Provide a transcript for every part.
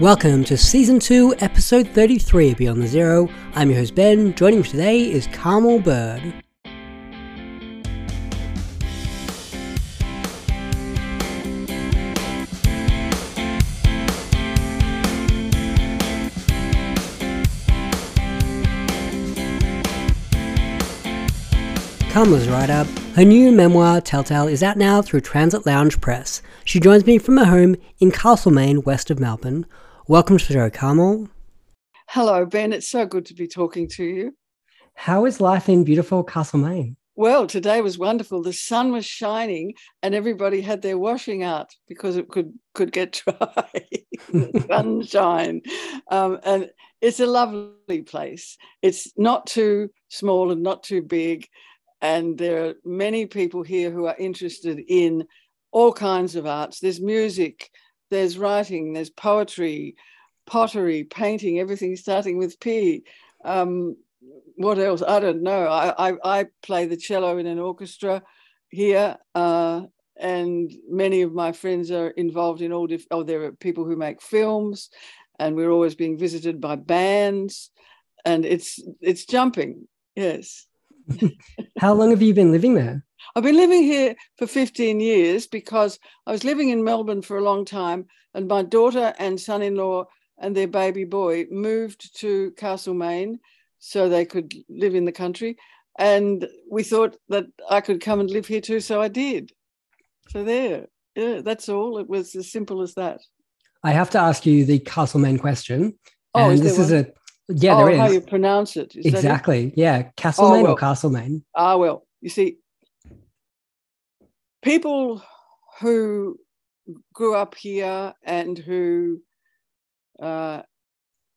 Welcome to Season 2, Episode 33 of Beyond the Zero. I'm your host Ben. Joining me today is Carmel Bird. Carmel's writer. Her new memoir, Telltale, is out now through Transit Lounge Press. She joins me from her home in Castlemaine, west of Melbourne. Welcome to the show, Carmel. Hello, Ben. It's so good to be talking to you. How is life in beautiful Castlemaine? Well, today was wonderful. The sun was shining, and everybody had their washing out because it could could get dry. sunshine, um, and it's a lovely place. It's not too small and not too big, and there are many people here who are interested in all kinds of arts. There's music, there's writing, there's poetry, pottery, painting, everything starting with P. Um, what else? I don't know. I, I, I, play the cello in an orchestra here, uh, and many of my friends are involved in all. Diff- oh, there are people who make films, and we're always being visited by bands, and it's it's jumping. Yes. How long have you been living there? I've been living here for 15 years because I was living in Melbourne for a long time, and my daughter and son in law and their baby boy moved to Castlemaine so they could live in the country. And we thought that I could come and live here too, so I did. So there, yeah, that's all. It was as simple as that. I have to ask you the Castlemaine question. Oh, and is this one? is a yeah, oh, there is how you pronounce it? Is exactly. Yeah, Castlemaine well. or Castlemaine? Ah, well, you see, people who grew up here and who uh,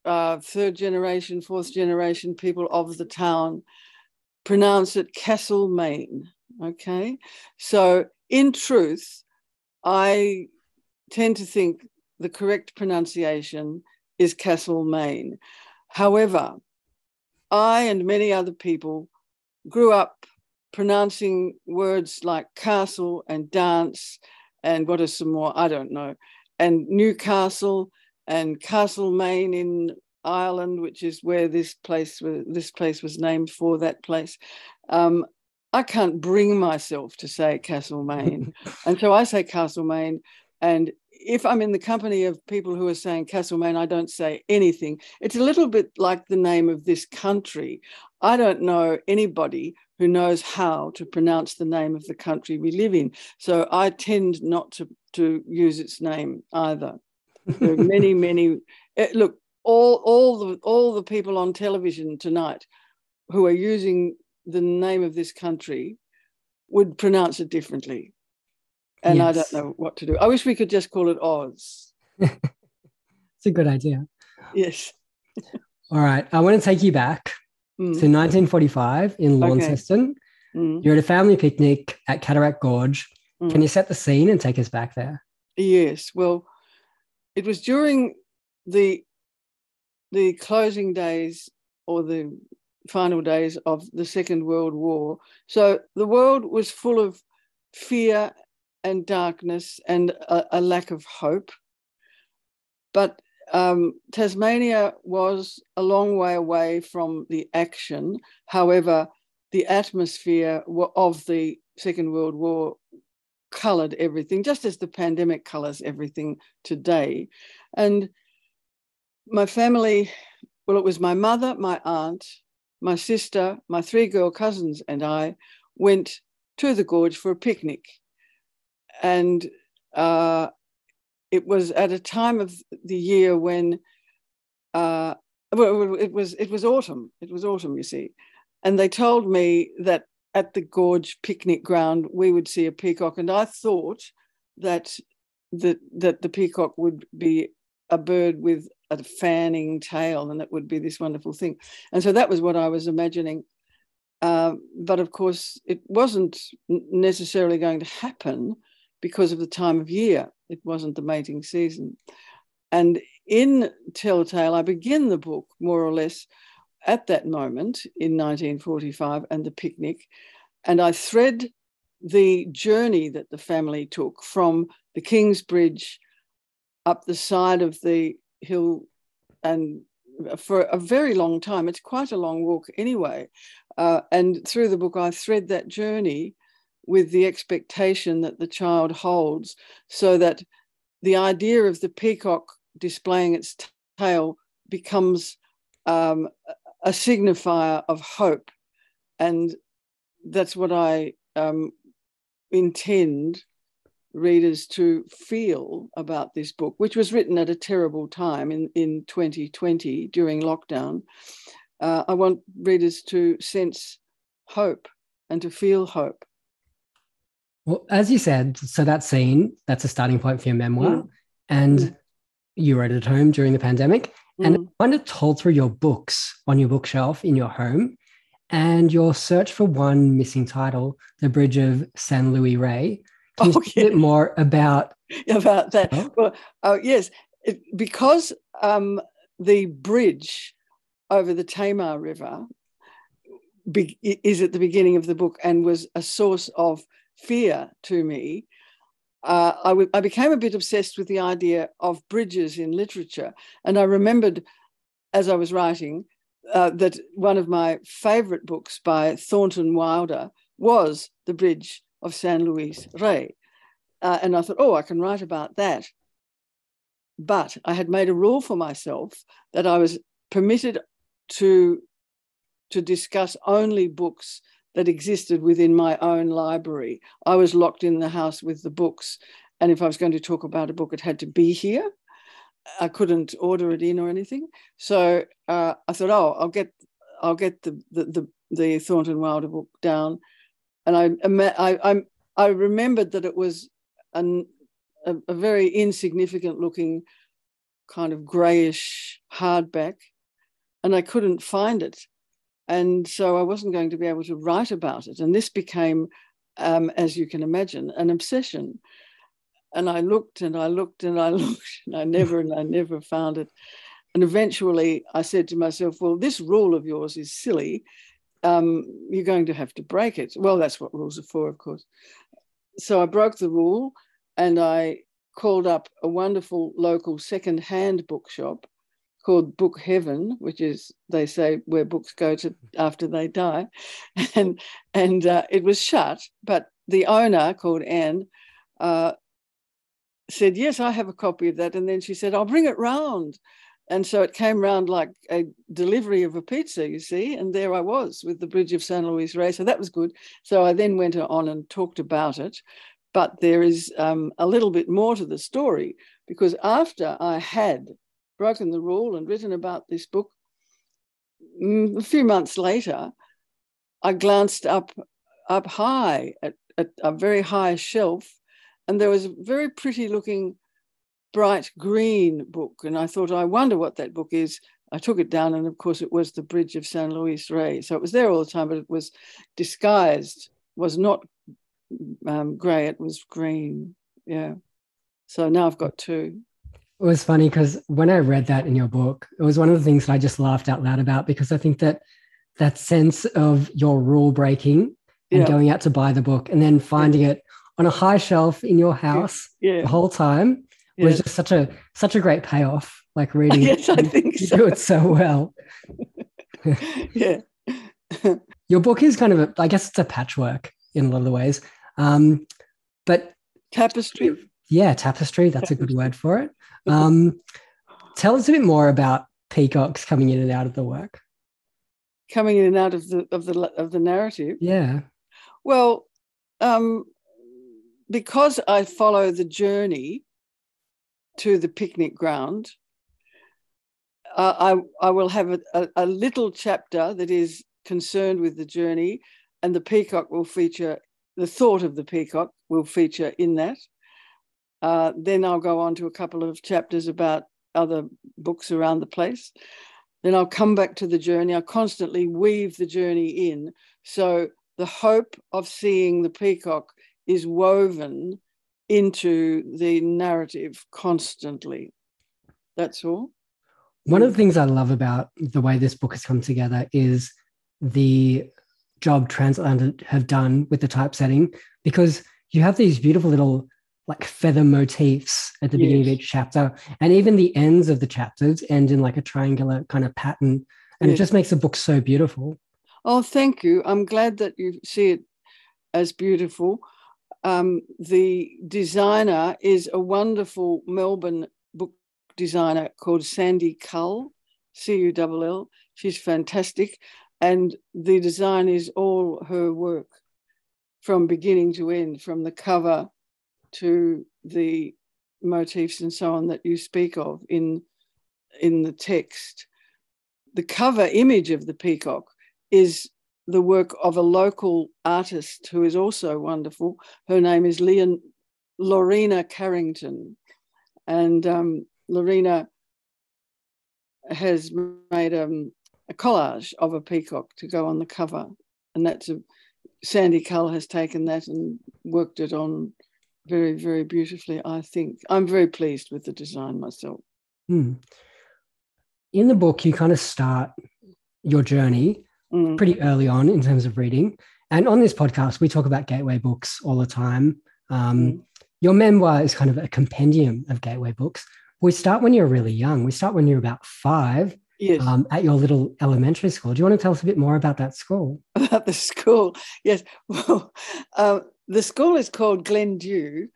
uh, third generation, fourth generation people of the town pronounce it Castlemaine. Okay, so in truth, I tend to think the correct pronunciation is Castlemaine. However, I and many other people grew up pronouncing words like castle and dance and what are some more? I don't know. And Newcastle and Castlemaine in Ireland, which is where this place this place was named for that place. Um, I can't bring myself to say Castlemaine, and so I say Castlemaine. And if I'm in the company of people who are saying Castlemaine, I don't say anything. It's a little bit like the name of this country. I don't know anybody who knows how to pronounce the name of the country we live in. So I tend not to, to use its name either. There are many, many. eh, Look, all all the all the people on television tonight who are using the name of this country would pronounce it differently, and I don't know what to do. I wish we could just call it Oz. It's a good idea. Yes. All right, I want to take you back Mm, to 1945 in Okay. Launceston. mm, You're at a family picnic at Cataract Gorge. mm. Can you set the scene and take us back there? Yes, well, it was during the the closing days or the final days of the Second World War. So the world was full of fear and darkness and a, a lack of hope. But um, Tasmania was a long way away from the action. However, the atmosphere of the Second World War colored everything, just as the pandemic colors everything today. And my family, well, it was my mother, my aunt, my sister, my three girl cousins, and I went to the gorge for a picnic. And uh, it was at a time of the year when uh, well, it was it was autumn. It was autumn, you see, and they told me that at the gorge picnic ground we would see a peacock, and I thought that that that the peacock would be a bird with a fanning tail, and that would be this wonderful thing. And so that was what I was imagining. Uh, but of course, it wasn't necessarily going to happen because of the time of year. It wasn't the mating season. And in Telltale, I begin the book more or less at that moment in 1945 and the picnic, and I thread the journey that the family took from the King's Bridge up the side of the hill and for a very long time. It's quite a long walk anyway. Uh, and through the book, I thread that journey with the expectation that the child holds so that the idea of the peacock displaying its tail becomes um, a signifier of hope. And that's what I um, intend readers to feel about this book, which was written at a terrible time in, in 2020 during lockdown. Uh, I want readers to sense hope and to feel hope. Well, as you said, so that scene, that's a starting point for your memoir. Mm. And mm. you wrote it at home during the pandemic. Mm. And it kind of told through your books on your bookshelf in your home and your search for one missing title, The Bridge of San Luis Rey. Can you say a bit more about about that? Oh? Well, uh, yes, it, because um, the bridge over the Tamar River be, is at the beginning of the book and was a source of fear to me. Uh, I, w- I became a bit obsessed with the idea of bridges in literature, and I remembered as I was writing uh, that one of my favorite books by Thornton Wilder was The Bridge of San Luis Rey. Uh, and I thought, oh, I can write about that. But I had made a rule for myself that I was permitted to, to discuss only books that existed within my own library. I was locked in the house with the books. And if I was going to talk about a book, it had to be here. I couldn't order it in or anything. So uh, I thought, oh, I'll get I'll get the the the, the Thornton Wilder book down, and I I I, I remembered that it was an, a, a very insignificant looking kind of grayish hardback, and I couldn't find it, and so I wasn't going to be able to write about it, and this became, um, as you can imagine, an obsession and I looked and I looked and I looked and I never and I never found it. And eventually I said to myself, well, this rule of yours is silly. Um, you're going to have to break it. Well, that's what rules are for, of course. So I broke the rule and I called up a wonderful local second-hand bookshop called Book Heaven, which is they say where books go to after they die, and and uh, it was shut. But the owner called Anne uh, said, Yes, I have a copy of that. And then she said, I'll bring it round. And so it came round like a delivery of a pizza, you see. And there I was with the Bridge of San Luis Rey. So that was good. So I then went on and talked about it. But there is um, a little bit more to the story because after I had broken the rule and written about this book, mm, a few months later, I glanced up up high at, at a very high shelf and there was a very pretty looking bright green book. And I thought, I wonder what that book is. I took it down, and of course, it was the Bridge of San Luis Rey. So it was there all the time, but it was disguised, was not um, grey, it was green. Yeah. So now I've got two. It was funny because when I read that in your book, it was one of the things that I just laughed out loud about because I think that that sense of your rule breaking and yeah. going out to buy the book and then finding it on a high shelf in your house yeah. the whole time yeah. was just such a such a great payoff. Like reading, yes, I think you so. do it so well. yeah, your book is kind of a, I guess it's a patchwork in a lot of the ways, um, but tapestry. Yeah, tapestry. That's tapestry. a good word for it. Um, tell us a bit more about peacocks coming in and out of the work. Coming in and out of the of the of the narrative. Yeah. Well, um, because I follow the journey to the picnic ground, uh, I, I will have a, a, a, little chapter that is concerned with the journey, and the peacock will feature, the thought of the peacock will feature in that. Uh, then I'll go on to a couple of chapters about other books around the place. Then I'll come back to the journey. I constantly weave the journey in. So the hope of seeing the peacock is woven into the narrative constantly. That's all. One of the things I love about the way this book has come together is the job Transit Lounge have done with the typesetting because you have these beautiful little like feather motifs at the yes. beginning of each chapter. And even the ends of the chapters end in like a triangular kind of pattern. And yes. it just makes the book so beautiful. Oh thank you. I'm glad that you see it as beautiful. Um, the designer is a wonderful melbourne book designer called sandy cull c-u-l-l she's fantastic. And the design is all her work from beginning to end, from the cover to the motifs and so on that you speak of in in the text. The cover image of the peacock is the work of a local artist who is also wonderful. Her name is Leon, Lorena Carrington. And um, Lorena has made um, a collage of a peacock to go on the cover. And that's a Sandy Cull has taken that and worked it on very, very beautifully, I think. I'm very pleased with the design myself. Hmm. In the book, you kind of start your journey mm. pretty early on in terms of reading. And on this podcast, we talk about gateway books all the time. Um, mm. Your memoir is kind of a compendium of gateway books. We start when you're really young. We start when you're about five yes. Um, at your little elementary school. Do you want to tell us a bit more about that school? About the school, yes. Well, uh, the school is called Glendhu,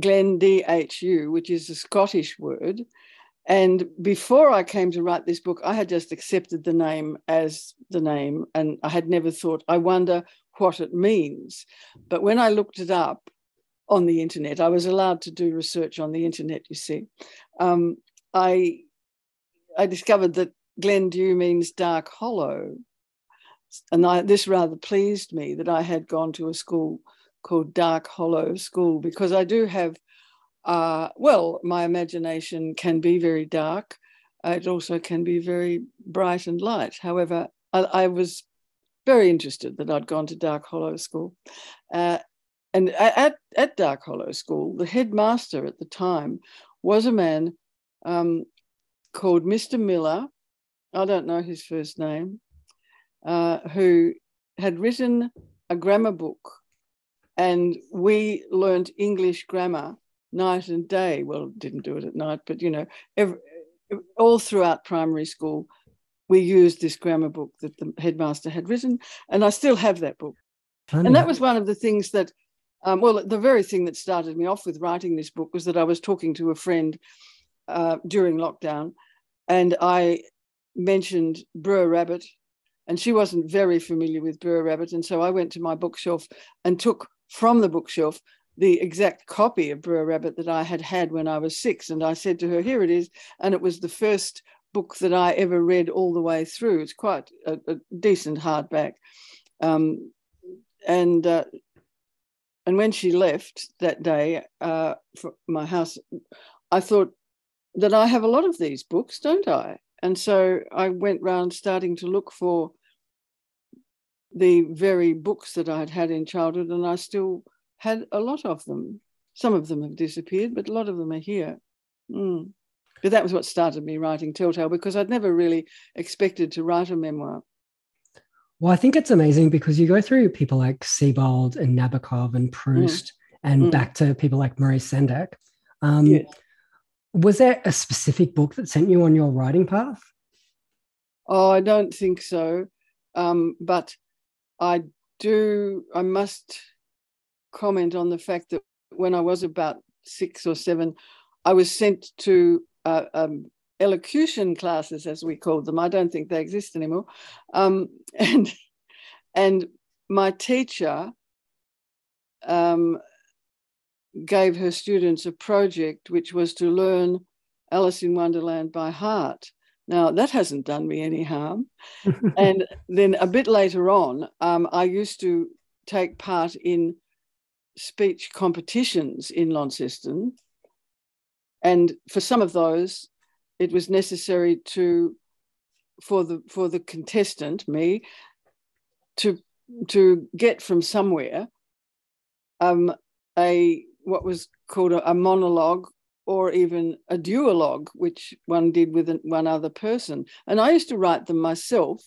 Glen D H U, which is a Scottish word. And before I came to write this book, I had just accepted the name as the name, and I had never thought, I wonder what it means. But when I looked it up on the internet, I was allowed to do research on the internet, you see. Um, I I discovered that Glendhu means dark hollow. And I, this rather pleased me that I had gone to a school called Dark Hollow School because I do have, uh, well, my imagination can be very dark. It also can be very bright and light. However, I, I was very interested that I'd gone to Dark Hollow School. Uh, and at, at Dark Hollow School, the headmaster at the time was a man um, called Mr. Miller, I don't know his first name, uh, who had written a grammar book. And we learned English grammar night and day. Well, didn't do it at night, but you know, every, all throughout primary school, we used this grammar book that the headmaster had written. And I still have that book. Funny. And that was one of the things that, um, well, the very thing that started me off with writing this book was that I was talking to a friend uh, during lockdown, and I mentioned Br'er Rabbit, and she wasn't very familiar with Br'er Rabbit, and so I went to my bookshelf and took from the bookshelf the exact copy of Br'er Rabbit that I had had when I was six, and I said to her, "Here it is," and it was the first book that I ever read all the way through. It's quite a, a decent hardback, um, and uh, and when she left that day uh, my house, I thought, that I have a lot of these books, don't I? And so I went round starting to look for the very books that I had had in childhood, and I still had a lot of them. Some of them have disappeared, but a lot of them are here. Mm. But that was what started me writing Telltale because I'd never really expected to write a memoir. Well, I think it's amazing because you go through people like Sebald and Nabokov and Proust mm. and mm. back to people like Maurice Sendak. Um, yes was there a specific book that sent you on your writing path? Oh, I don't think so. Um, but I do, I must comment on the fact that when I was about six or seven, I was sent to uh, um, elocution classes, as we called them. I don't think they exist anymore. Um, and, and my teacher um, gave her students a project which was to learn Alice in Wonderland by heart. Now, that hasn't done me any harm. and then a bit later on, um, I used to take part in speech competitions in Launceston. And for some of those, it was necessary to, for the for the contestant, me, to to get from somewhere um, a what was called a, a monologue or even a duologue, which one did with one other person. And I used to write them myself,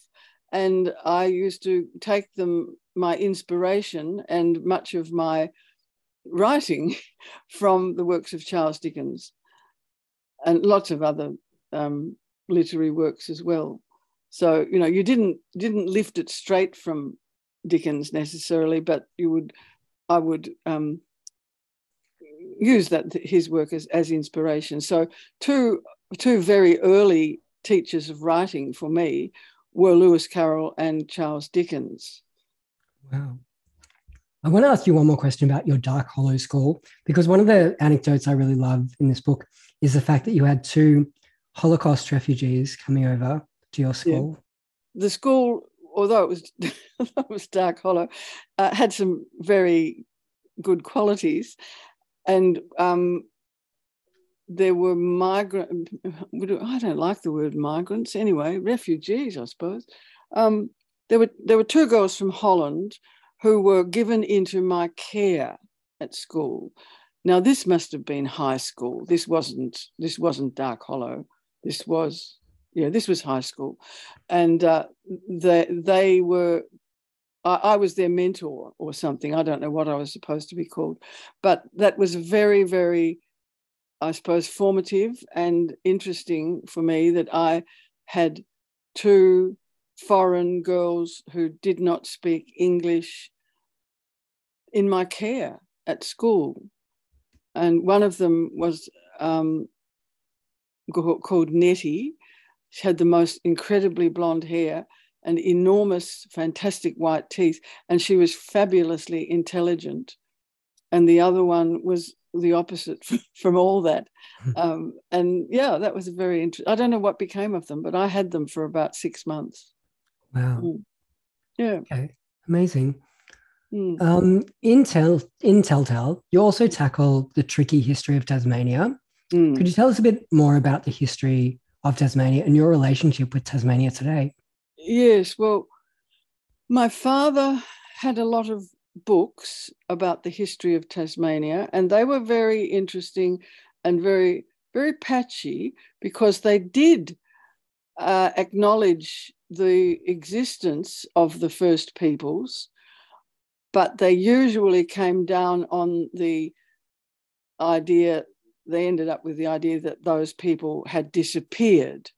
and I used to take them my inspiration and much of my writing from the works of Charles Dickens and lots of other um, literary works as well. So you know, you didn't didn't lift it straight from Dickens necessarily, but you would, I would um, use that his work as, as inspiration. So two two very early teachers of writing for me were Lewis Carroll and Charles Dickens. Wow. I want to ask you one more question about your Dark Hollow School, because one of the anecdotes I really love in this book is the fact that you had two Holocaust refugees coming over to your school. Yeah. The school, although it was, it was Dark Hollow, uh, had some very good qualities. And um, there were migrant, I don't like the word migrants anyway, refugees, I suppose. Um, there were there were two girls from Holland who were given into my care at school. Now this must have been high school. This wasn't this wasn't Dark Hollow. This was yeah this was high school, and uh, they they were. I, I was their mentor or something. I don't know what I was supposed to be called, but that was very very, I suppose, formative and interesting for me that I had two foreign girls who did not speak English in my care at school. And one of them was um, called Nettie. She had the most incredibly blonde hair and enormous, fantastic white teeth. And she was fabulously intelligent. And the other one was the opposite from all that. Um, and yeah, that was a very interesting. I don't know what became of them, but I had them for about six months. Wow. Mm. Yeah. Okay. Amazing. Mm. Um, in, Tel- in Telltale, you also tackle the tricky history of Tasmania. Mm. Could you tell us a bit more about the history of Tasmania and your relationship with Tasmania today? Yes. Well, my father had a lot of books about the history of Tasmania, and they were very interesting and very, very patchy because they did uh, acknowledge the existence of the first peoples, but they usually came down on the idea, they ended up with the idea that those people had disappeared.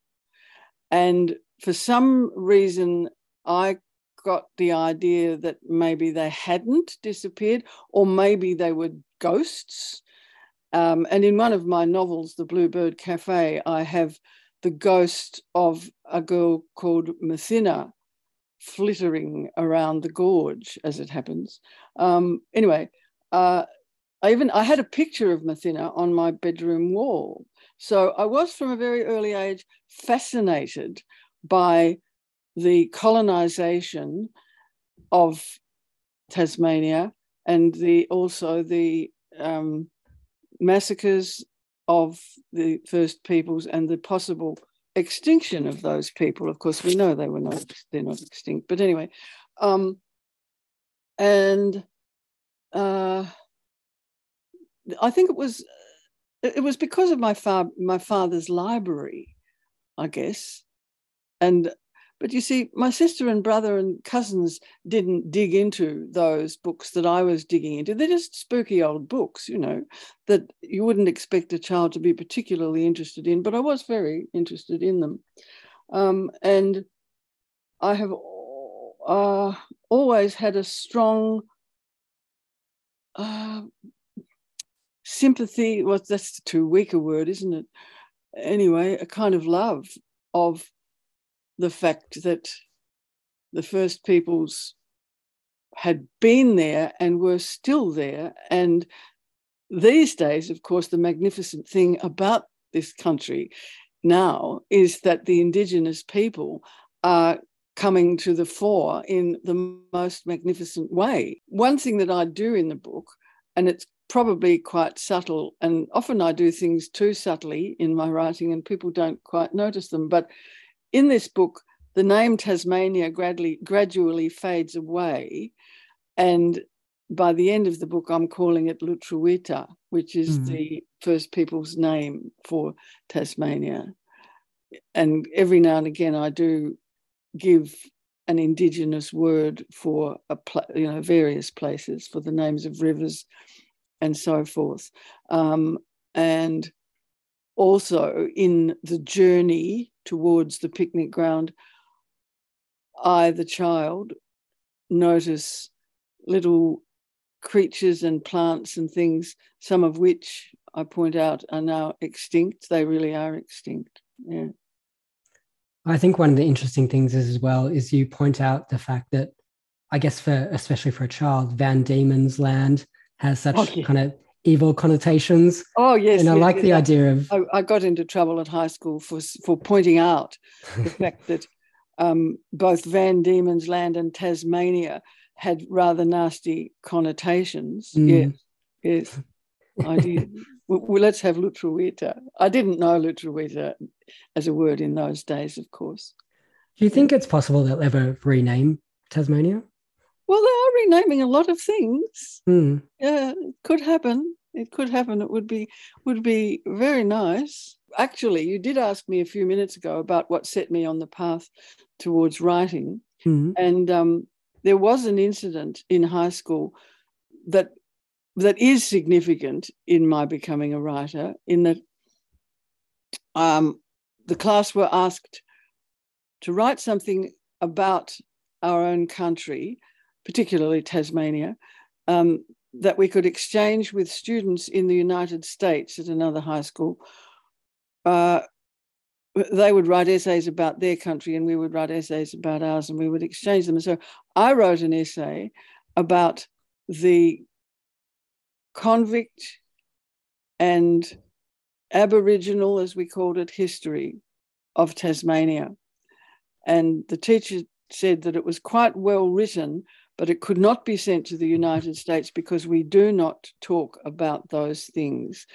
And for some reason, I got the idea that maybe they hadn't disappeared, or maybe they were ghosts. Um, and in one of my novels, The Bluebird Cafe, I have the ghost of a girl called Mathina flittering around the gorge, as it happens. Um, anyway, uh, I even I had a picture of Mathina on my bedroom wall. So I was from a very early age fascinated by the colonization of Tasmania and the also the um, massacres of the first peoples and the possible extinction of those people. Of course, we know they were not, they're not extinct. But anyway, um, and uh, I think it was it was because of my fa- my father's library, I guess, and but you see, my sister and brother and cousins didn't dig into those books that I was digging into. They're just spooky old books, you know, that you wouldn't expect a child to be particularly interested in, but I was very interested in them. Um, and I have uh, always had a strong uh, sympathy. Well, that's too weak a word, isn't it? Anyway, a kind of love of the fact that the first peoples had been there and were still there. And these days, of course, the magnificent thing about this country now is that the Indigenous people are coming to the fore in the most magnificent way. One thing that I do in the book, and it's probably quite subtle, and often I do things too subtly in my writing, and people don't quite notice them, but in this book, the name Tasmania gradually, gradually fades away, and by the end of the book, I'm calling it Lutruwita, which is mm. the First People's name for Tasmania. And every now and again, I do give an indigenous word for a pl- you know various places for the names of rivers and so forth. Um, and also in the journey towards the picnic ground, I, the child, notice little creatures and plants and things, some of which I point out are now extinct. They really are extinct. Yeah. I think one of the interesting things is as well is you point out the fact that I guess for especially for a child, Van Diemen's Land has such oh, kind of evil connotations. Oh yes, and I yes, like yes. the idea of. I, I, got into trouble at high school for for pointing out the fact that um, both Van Diemen's Land and Tasmania had rather nasty connotations. Mm. Yes, yes, I did. well, let's have Lutruwita. I didn't know Lutruwita as a word in those days, of course. Do you think it's possible they'll ever rename Tasmania? Well, they are renaming a lot of things. Mm. Yeah, it could happen. It could happen. It would be would be very nice. Actually, you did ask me a few minutes ago about what set me on the path towards writing, mm. and um, there was an incident in high school that that is significant in my becoming a writer. In that, um, the class were asked to write something about our own country particularly Tasmania, um, that we could exchange with students in the United States at another high school. Uh, they would write essays about their country and we would write essays about ours and we would exchange them. And so I wrote an essay about the convict and Aboriginal, as we called it, history of Tasmania. And the teacher said that it was quite well written, but it could not be sent to the United States because we do not talk about those things.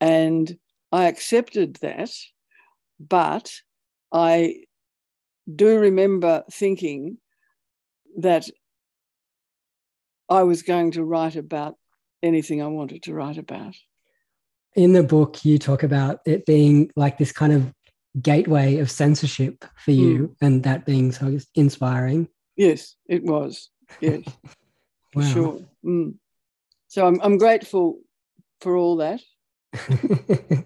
And I accepted that, but I do remember thinking that I was going to write about anything I wanted to write about. In the book, you talk about it being like this kind of gateway of censorship for you, mm. and that being so inspiring. Yes, it was. Yes, wow. sure. Mm. So I'm I'm grateful for all that.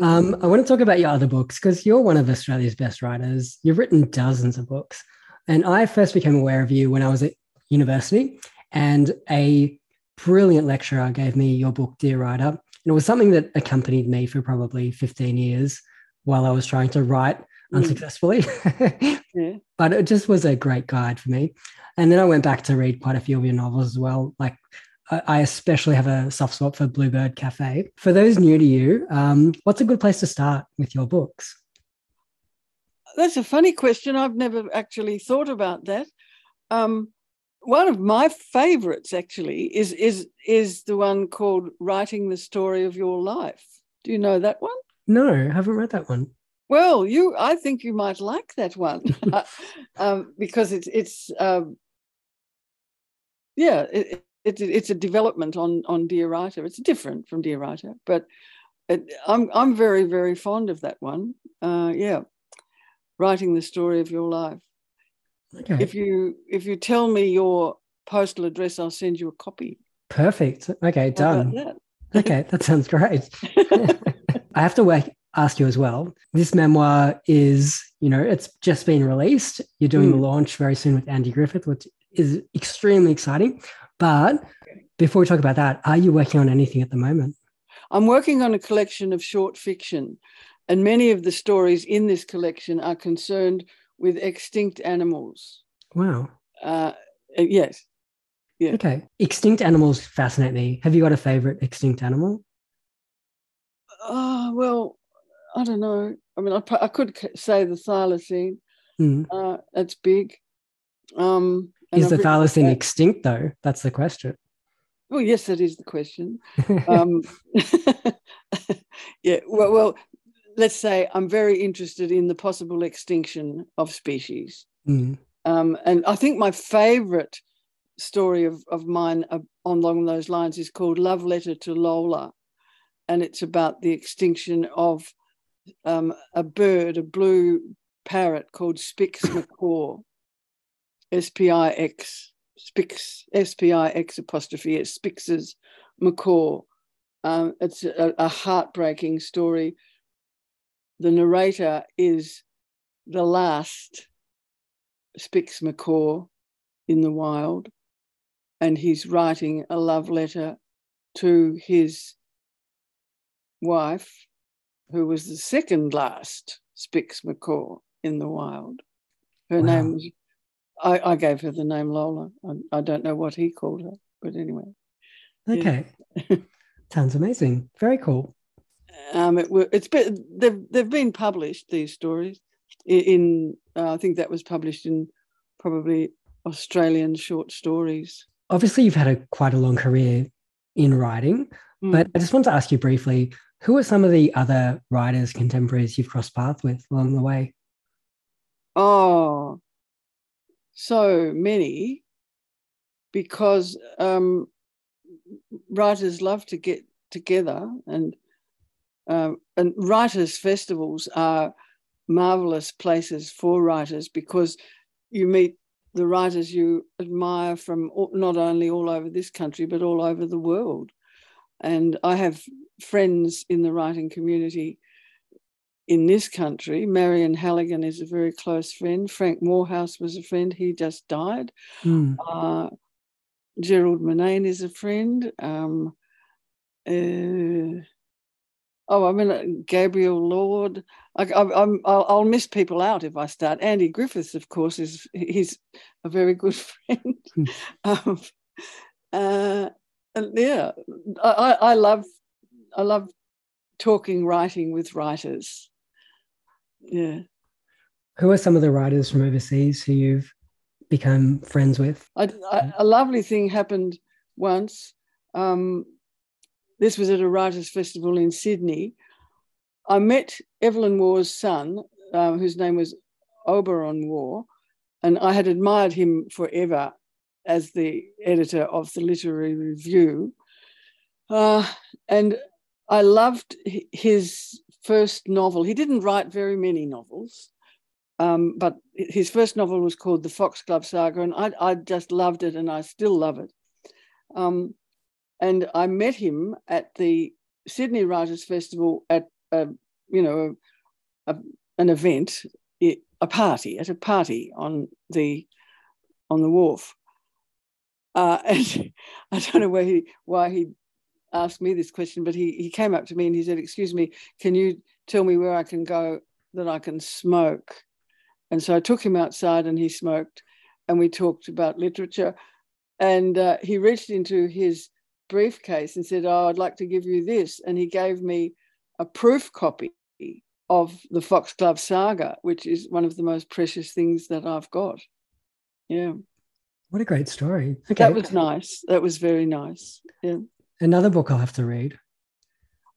um, I want to talk about your other books because you're one of Australia's best writers. You've written dozens of books, and I first became aware of you when I was at university, and a brilliant lecturer gave me your book, Dear Writer. And it was something that accompanied me for probably 15 years while I was trying to write. Unsuccessfully. yeah. But it just was a great guide for me. And then I went back to read quite a few of your novels as well. Like I especially have a soft spot for Bluebird Cafe. For those new to you, um, what's a good place to start with your books? That's a funny question. I've never actually thought about that. Um, one of my favorites actually is is is the one called Writing the Story of Your Life. Do you know that one? No, I haven't read that one. Well, you, I think you might like that one uh, um, because it's it's um, yeah, it, it, it's a development on on Dear Writer. It's different from Dear Writer, but it, I'm I'm very very fond of that one. Uh, yeah, writing the story of your life. Okay. If you if you tell me your postal address, I'll send you a copy. Perfect. Okay, done. That? okay, that sounds great. I have to work, ask you as well. This memoir is, you know, it's just been released. You're doing mm. the launch very soon with Andy Griffiths, which is extremely exciting. But before we talk about that, are you working on anything at the moment? I'm working on a collection of short fiction, and many of the stories in this collection are concerned with extinct animals. Wow. Uh, yes. Yeah. Okay. Extinct animals fascinate me. Have you got a favorite extinct animal? Oh, well, I don't know. I mean, I, I could say the thylacine. Mm. Uh, that's big. Um, is the thylacine extinct, though? That's the question. Well, yes, that is the question. um, yeah, well, well, let's say I'm very interested in the possible extinction of species. Mm. Um, and I think my favorite story of, of mine uh, along those lines is called Love Letter to Lola. And it's about the extinction of um, a bird, a blue parrot called Spix macaw, S P I X, Spix, S P I X apostrophe, it's Spix's macaw. Um, it's a, a heartbreaking story. The narrator is the last Spix macaw in the wild, and he's writing a love letter to his wife, who was the second last Spix macaw in the wild. Her wow. name was, I, I, gave her the name Lola. I, I, don't know what he called her, but anyway. Okay. Yeah. Sounds amazing. Very cool. Um, it, it's been, they've, they've been published, these stories, in, in uh, I think that was published in probably Australian short stories. Obviously, you've had a quite a long career in writing, mm. but I just want to ask you briefly who are some of the other writers, contemporaries you've crossed paths with along the way? Oh, so many, because um, writers love to get together, and uh, and writers' festivals are marvelous places for writers because you meet the writers you admire from not only all over this country but all over the world. And I have friends in the writing community in this country. Marion Halligan is a very close friend. Frank Moorhouse was a friend. He just died. Mm. Uh, Gerald Murnane is a friend. Um, uh, oh, I mean, Gabrielle Lord. I, will miss people out if I start. Andy Griffiths, of course, is he's a very good friend. Hmm. um, uh, and yeah, I, I love I love talking writing with writers. Yeah. Who are some of the writers from overseas who you've become friends with? I, I, a lovely thing happened once. Um, this was at a writers' festival in Sydney. I met Evelyn Waugh's son, uh, whose name was Auberon Waugh, and I had admired him forever as the editor of the Literary Review. Uh, and I loved his first novel. He didn't write very many novels, um, but his first novel was called The Foxglove Saga, and I, I just loved it, and I still love it. Um, and I met him at the Sydney Writers Festival at a, you know a, an event, a party at a party on the on the wharf, uh, and I don't know where he, why he asked me this question, but he, he came up to me and he said, Excuse me, can you tell me where I can go that I can smoke? And so I took him outside and he smoked and we talked about literature. And uh, he reached into his briefcase and said, Oh, I'd like to give you this. And he gave me a proof copy of the Foxglove Saga, which is one of the most precious things that I've got. Yeah. What a great story. Okay. That was nice. That was very nice. Yeah. Another book I'll have to read.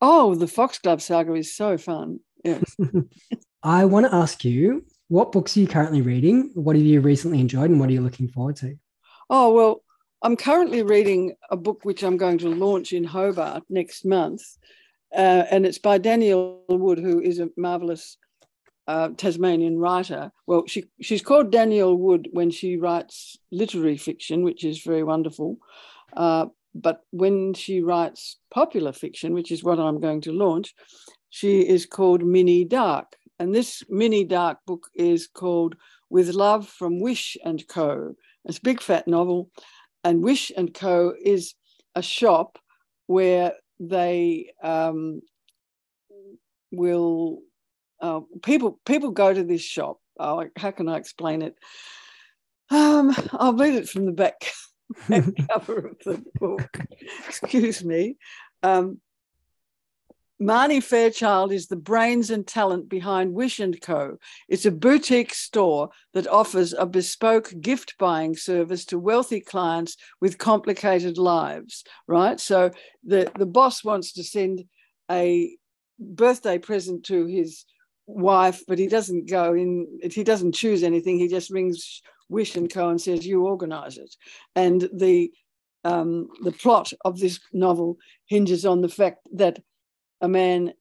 Oh, the Foxglove Saga is so fun. Yes. I want to ask you, what books are you currently reading? What have you recently enjoyed and what are you looking forward to? Oh, well, I'm currently reading a book which I'm going to launch in Hobart next month. Uh, and it's by Danielle Wood, who is a marvelous uh, Tasmanian writer. Well, she she's called Danielle Wood when she writes literary fiction, which is very wonderful. Uh, but when she writes popular fiction, which is what I'm going to launch, she is called Minnie Darke. And this Minnie Darke book is called With Love from Wish and Co. It's a big fat novel. And Wish and Co. is a shop where they um, will uh, people people go to this shop. Oh, how can I explain it? Um, I'll read it from the back, back cover of the book. Excuse me. Um, Marnie Fairchild is the brains and talent behind Wish & Co. It's a boutique store that offers a bespoke gift buying service to wealthy clients with complicated lives, right? So the, the boss wants to send a birthday present to his wife, but he doesn't go in, he doesn't choose anything. He just rings Wish and Co. and says, "You organise it." And the um, the plot of this novel hinges on the fact that a man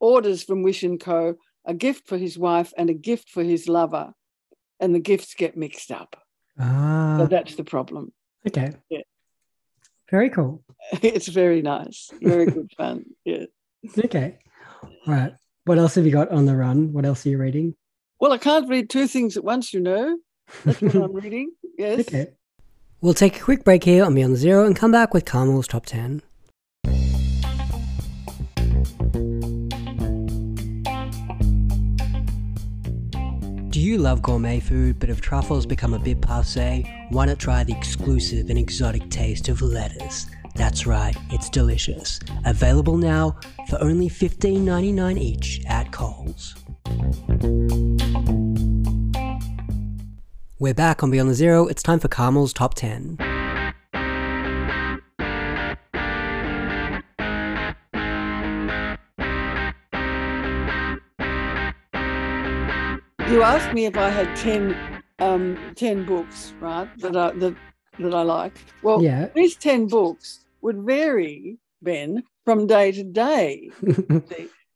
orders from Wish and Co. a gift for his wife and a gift for his lover, and the gifts get mixed up. Ah, So that's the problem. okay. Yeah. Very cool. It's very nice, very good fun. Yeah. Okay. All right. What else have you got on the run? What else are you reading? Well, I can't read two things at once, you know. That's what I'm reading. Yes. Okay. We'll take a quick break here on Beyond the Zero and come back with Carmel's top 10. Do you love gourmet food, but have truffles become a bit passe? Why not try the exclusive and exotic taste of lettuce? That's right, it's delicious. Available now for only $15.99 each at Coles. We're back on Beyond the Zero. It's time for Carmel's top 10. You asked me if I had 10, um, 10 books, right, that I, that, that I like. Well, Yeah. these 10 books would vary, Ben, from day to day.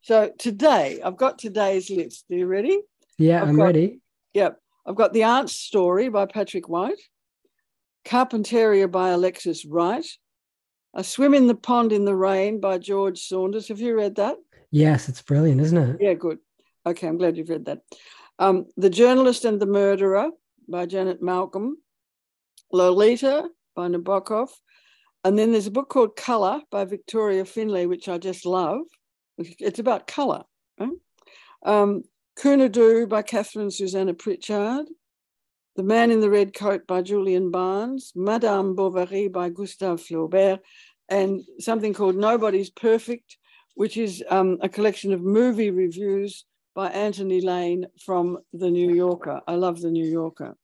So today, I've got today's list. Are you ready? yeah, I'm got- ready. Yep. I've got The Aunt's Story by Patrick White, Carpentaria by Alexis Wright, A Swim in the Pond in the Rain by George Saunders. Have you read that? Yes, it's brilliant, isn't it? Yeah, good. Okay, I'm glad you've read that. Um, the Journalist and the Murderer by Janet Malcolm, Lolita by Nabokov, and then there's a book called Color by Victoria Finlay, which I just love. It's about color. Right? Um, by Katharine Susannah Prichard, The Man in the Red Coat by Julian Barnes, Madame Bovary by Gustave Flaubert, and something called Nobody's Perfect, which is um, a collection of movie reviews by Anthony Lane from The New Yorker. I love The New Yorker.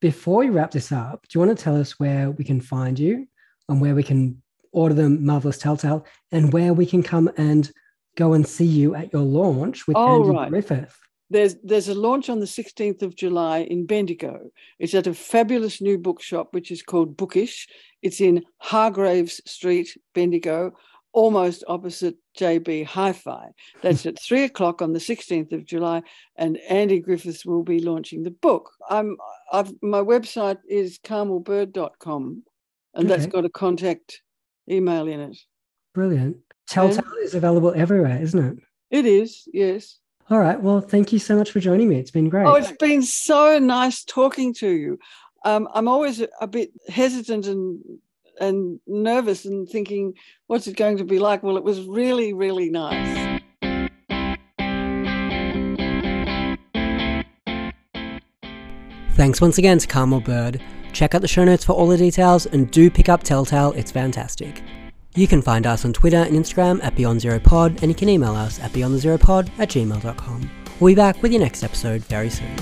Before we wrap this up, do you want to tell us where we can find you and where we can order the Marvelous Telltale and where we can come and go and see you at your launch with Oh, Andy right. Griffith? There's there's a launch on the 16th of July in Bendigo. It's at a fabulous new bookshop which is called Bookish. It's in Hargreaves Street, Bendigo, almost opposite JB Hi-Fi. That's at three o'clock on the 16th of July, and Andy Griffiths will be launching the book. I'm I've my website is carmelbird.com, and that's got a contact email in it. Brilliant. Telltale is available everywhere, isn't it? It is, yes. All right. Well, thank you so much for joining me. It's been great. Oh, it's been so nice talking to you. Um, I'm always a, a bit hesitant and and nervous and thinking, what's it going to be like? Well, it was really, really nice. Thanks once again to Carmel Bird. Check out the show notes for all the details and do pick up Telltale, it's fantastic. You can find us on Twitter and Instagram at Beyond Zero Pod, and you can email us at beyondthezeropod at gmail.com. We'll be back with your next episode very soon.